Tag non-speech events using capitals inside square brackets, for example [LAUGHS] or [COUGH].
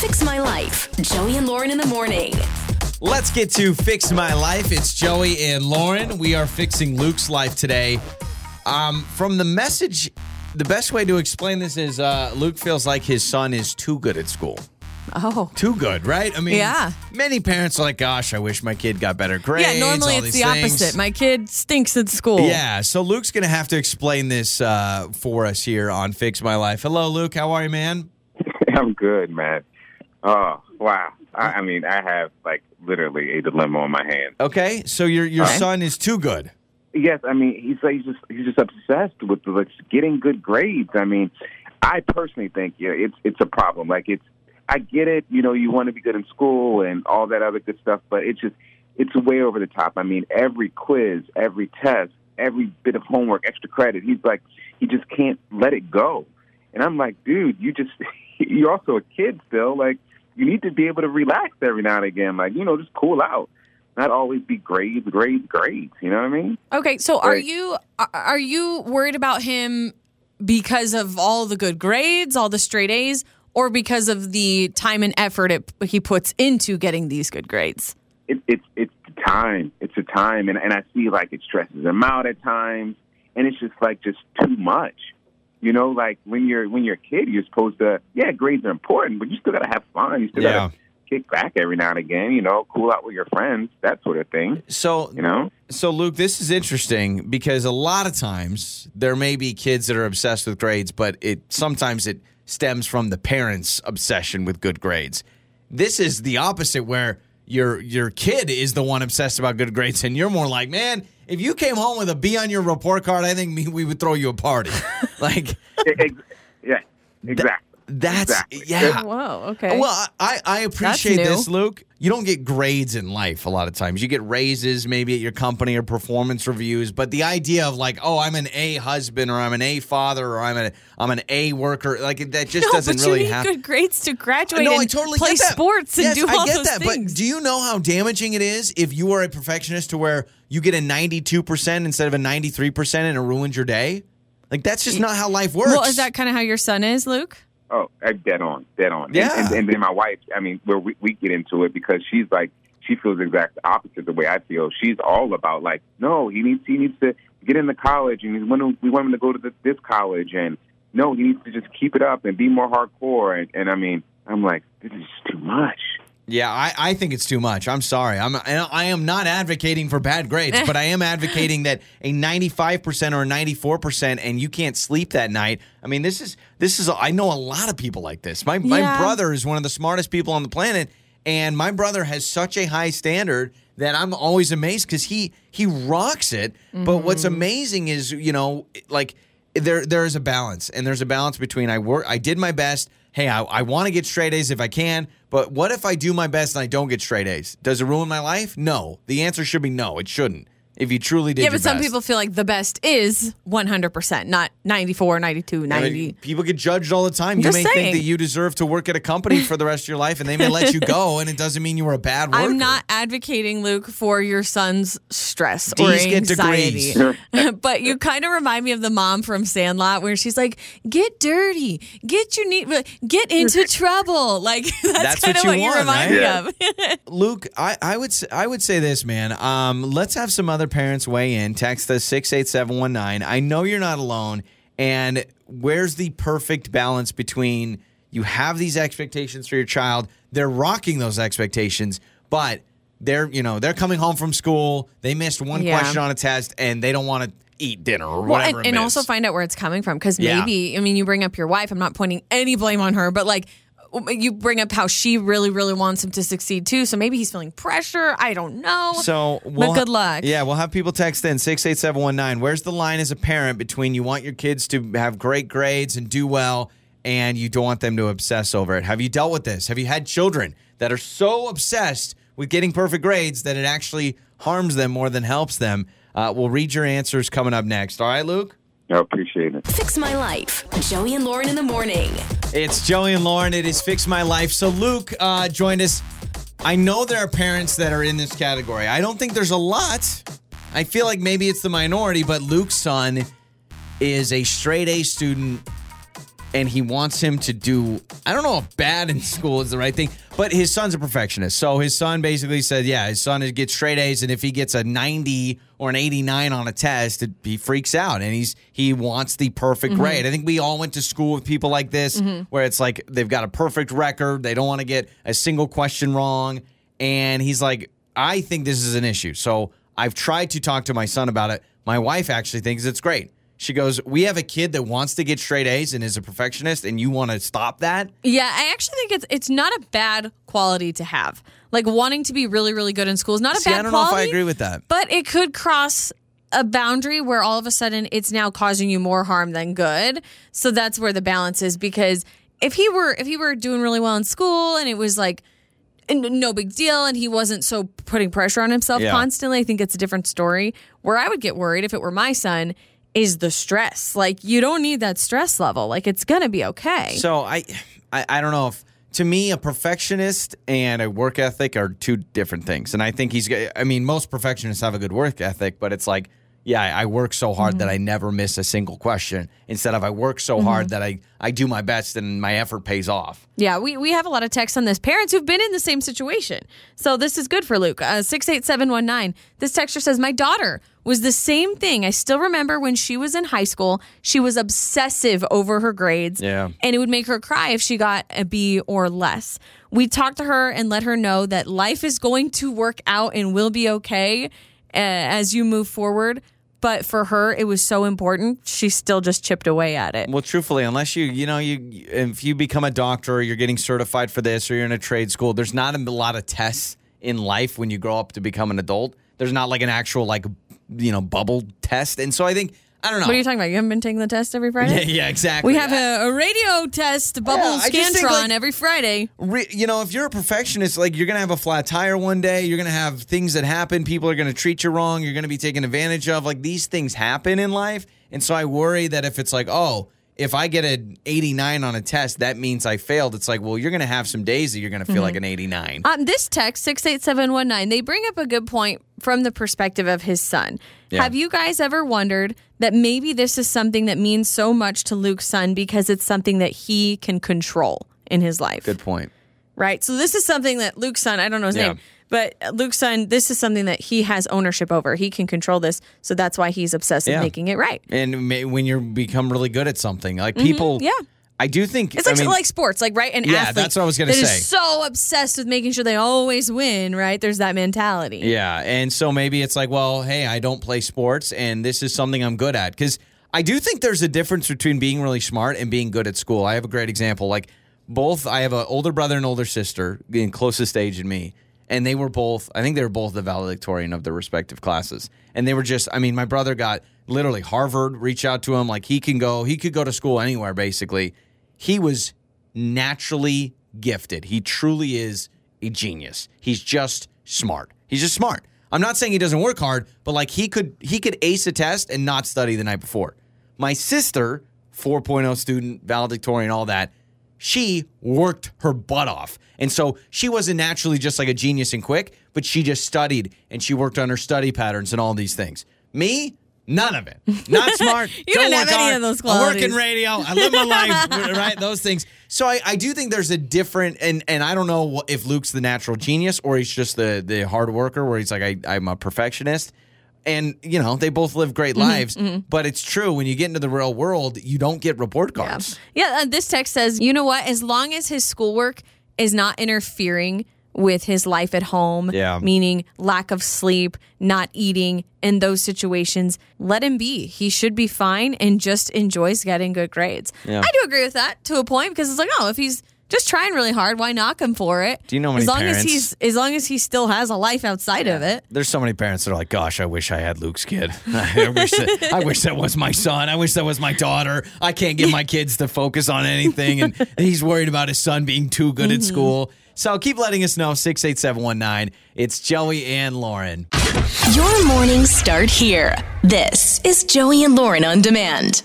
Fix My Life. Joey and Lauren in the morning. Let's get to Fix My Life. It's Joey and Lauren. We are fixing Luke's life today. Um, from the message, the best way to explain this is uh, Luke feels like his son is too good at school. Oh. Too good, right? I mean, Yeah. Many parents are like, "Gosh, I wish my kid got better grades." Yeah, normally all it's these the things." opposite. My kid stinks at school. Yeah, so Luke's gonna have to explain this uh, for us here on Fix My Life. Hello, Luke. How are you, man? [LAUGHS] I'm good, man. Oh, wow. I, I mean, I have like literally a dilemma on my hands. Okay, so your your Okay. son is too good. Yes, I mean, he's like, he's just he's just obsessed with like getting good grades. I mean, I personally think yeah, it's it's a problem. Like it's I get it, you know, you want to be good in school and all that other good stuff, but it's just it's way over the top. I mean, every quiz, every test, every bit of homework, extra credit, he's like he just can't let it go. And I'm like, dude, you just [LAUGHS] you're also a kid still. Like you need to be able to relax every now and again. Like, you know, just cool out. Not always be grades, grades, grades. You know what I mean? Okay, so are you are- are you worried about him because of all the good grades, all the straight A's, or because of the time and effort it, he puts into getting these good grades? it, it's it's the time. It's a time, and and I see like it stresses him out at times, and it's just like just too much. You know, like when you're when you're a kid, you're supposed to yeah, grades are important, but you still gotta have fun. You still Yeah. gotta kick back every now and again. You know, cool out with your friends, that sort of thing. So You know, So, Luke, this is interesting because a lot of times there may be kids that are obsessed with grades, but it sometimes it stems from the parents' obsession with good grades. This is the opposite, where your your kid is the one obsessed about good grades, and you're more like, man, if you came home with a B on your report card, I think we would throw you a party. [LAUGHS] like yeah, exactly. That's Exactly. yeah. Wow. okay. Well, I, I appreciate this, Luke. You don't get grades in life a lot of times. You get raises maybe at your company or performance reviews, but the idea of like, oh, I'm an A husband or I'm an A father or I'm an I'm an A worker, like that just no, doesn't but really you need happen. good grades to graduate No, and I totally play get that. sports and yes, do all I get those that. things. But do you know how damaging it is if you are a perfectionist to where you get a 92% instead of a 93% and it ruins your day? Like that's just not how life works. well, is that kind of how your son is, Luke? Oh, uh, dead on, dead on. Yeah. And, and, and then my wife, I mean, where we, we get into it because she's like, she feels the exact opposite the way I feel. She's all about like, no, he needs he needs to get into college, and we want him, we want him to go to the, this college, and no, he needs to just keep it up and be more hardcore. And, and I mean, I'm like, this is too much. Yeah, I, I think it's too much. I'm sorry. I'm I am not advocating for bad grades, but I am [LAUGHS] advocating that a 95% or a 94% and you can't sleep that night. I mean, this is this is I know a lot of people like this. My my Yeah. brother is one of the smartest people on the planet and my brother has such a high standard that I'm always amazed cuz he he rocks it. But what's mm-hmm. amazing is, you know, like there there is a balance and there's a balance between I work I did my best. Hey, I, I want to get straight A's if I can, but what if I do my best and I don't get straight A's? Does it ruin my life? No. The answer should be no. It shouldn't. If you truly did yeah, your but some best. people feel like the best is 100%, not 94, 92, I 90. mean, people get judged all the time. You Just may think that you deserve to work at a company for the rest of your life, and they may let you [LAUGHS] go, and it doesn't mean you were a bad worker. I'm not advocating, Luke, for your son's stress or D's get anxiety. degrees. [LAUGHS] but you kind of remind me of the mom from Sandlot where she's like, get dirty, get your need, get into [LAUGHS] trouble. Like, that's, That's kind what of you what you want, remind right? me of. Luke, I, I would s- I would say this, man. Um, let's have some other parents weigh in. Text us six eight seven one nine. I know you're not alone. And where's the perfect balance between you have these expectations for your child, they're rocking those expectations, but they're you know they're coming home from school, they missed one Yeah. question on a test, and they don't want to eat dinner or Well, whatever. and, it and also find out where it's coming from because Yeah. maybe, I mean, you bring up your wife. I'm not pointing any blame on her, but like, you bring up how she really, really wants him to succeed too. So maybe he's feeling pressure. I don't know. So, we'll good ha- luck. Yeah, we'll have people text in six eight seven one nine. Where's the line as a parent between you want your kids to have great grades and do well, and you don't want them to obsess over it? Have you dealt with this? Have you had children that are so obsessed with getting perfect grades that it actually harms them more than helps them? Uh, we'll read your answers coming up next. All right, Luke. I appreciate it. Fix My Life. Joey and Lauren in the morning. It's Joey and Lauren. It is Fix My Life. So Luke uh, joined us. I know there are parents that are in this category. I don't think there's a lot. I feel like maybe it's the minority, but Luke's son is a straight A student and he wants him to do I don't know if bad in school is the right thing, but his son's a perfectionist. So his son basically said, yeah, his son gets straight A's and if he gets a 90 or an 89 on a test, it, he freaks out and he's he wants the perfect mm-hmm. grade. I think we all went to school with people like this mm-hmm. where it's like they've got a perfect record, they don't want to get a single question wrong and he's like, I think this is an issue. So I've tried to talk to my son about it. My wife actually thinks it's great. She goes, We have a kid that wants to get straight A's and is a perfectionist, and you want to stop that? Yeah, I actually think it's it's not a bad quality to have. Like wanting to be really, really good in school is not a See, bad I don't know if quality. I agree with that. But it could cross a boundary where all of a sudden it's now causing you more harm than good. So that's where the balance is because if he were if he were doing really well in school and it was like no big deal and he wasn't so putting pressure on himself Yeah. constantly, I think it's a different story. Where I would get worried if it were my son is the stress. Like you don't need that stress level. Like it's to be okay. So I, I, I don't know if to me a perfectionist and a work ethic are two different things. And I think he's. I mean, most perfectionists have a good work ethic, but it's like, yeah, I work so hard that I never miss a single question. Instead of I work so hard that I I do my best and my effort pays off. Yeah, we, we have a lot of texts on this. Parents who've been in the same situation. So this is good for Luke. Uh, 68719. This texter says, My daughter was the same thing. I still remember when she was in high school, she was obsessive over her grades. Yeah. And it would make her cry if she got a B or less. We talked to her and let her know that life is going to work out and will be okay uh, as you move forward. But for her, it was so important. She still just chipped away at it. Well, truthfully, unless you, you know, you if you become a doctor or you're getting certified for this or you're in a trade school, there's not a lot of tests in life when you grow up to become an adult. There's not like an actual like you know bubble test, and so I think I don't know. What are you talking about? You haven't been taking the test every Friday? Yeah, yeah, exactly. We have a, a radio test, bubble Yeah, I scantron like- every Friday. Re- you know, if you're a perfectionist, like you're gonna have a flat tire one day, you're gonna have things that happen. People are gonna treat you wrong. You're gonna be taken advantage of. Like these things happen in life, and so I worry that if it's like, oh, if I get an 89 on a test, that means I failed. It's like, well, you're gonna have some days that you're gonna feel mm-hmm. like an 89. On this text, 68719, they bring up a good point from the perspective of his son. Yeah. Have you guys ever wondered that maybe this is something that means so much to Luke's son because it's something that he can control in his life? Good point. Right? So this is something that Luke's son, I don't know his Yeah. name, but Luke's son, this is something that he has ownership over. He can control this. So that's why he's obsessed with Yeah. making it right. And may, when you become really good at something, like people, Mm-hmm. yeah. I do think It's like I mean, like sports, like right? An Yeah, athlete that's what I was gonna that is say. so obsessed with making sure they always win, right? There's that mentality. Yeah, and so maybe it's like, well, hey, I don't play sports, and this is something I'm good at because I do think there's a difference between being really smart and being good at school. I have a great example. Like both, I have an older brother and older sister, in closest age than me, and they were both. I think they were both the valedictorian of their respective classes, and they were just. I mean, my brother got literally Harvard reach out to him like he can go, he could go to school anywhere basically. He was naturally gifted. He truly is a genius. He's just smart. He's just smart. I'm not saying he doesn't work hard, but like he could he could ace a test and not study the night before. My sister, 4.0 student, valedictorian, all that, she worked her butt off. And so she wasn't naturally just like a genius and quick, but she just studied and she worked on her study patterns and all these things. Me, none of it. Not [LAUGHS] smart. You don't didn't have any hard. of those qualities. I work in radio. I live my life, [LAUGHS] right? Those things. So I, I do think there's a different, and and I don't know if Luke's the natural genius or he's just the the hard worker, where he's like I, I'm a perfectionist. And you know they both live great Mm-hmm, lives, but it's true when you get into the real world, you don't get report cards. Yeah, uh, this text says, you know what? As long as his schoolwork is not interfering with his life at home, Yeah. meaning lack of sleep, not eating, in those situations, let him be. He should be fine and just enjoys getting good grades. Yeah. I do agree with that to a point because it's like, oh, if he's just trying really hard, why knock him for it? Do you know how as many long as he's as long as he still has a life outside of it? There's so many parents that are like, "Gosh, I wish I had Luke's kid. [LAUGHS] I wish that, I wish that was my son. I wish that was my daughter. I can't get my kids to focus on anything, and [LAUGHS] he's worried about his son being too good at mm-hmm. school." So keep letting us know six eight seven one nine. It's Joey and Lauren. Your mornings start here. This is Joey and Lauren on demand.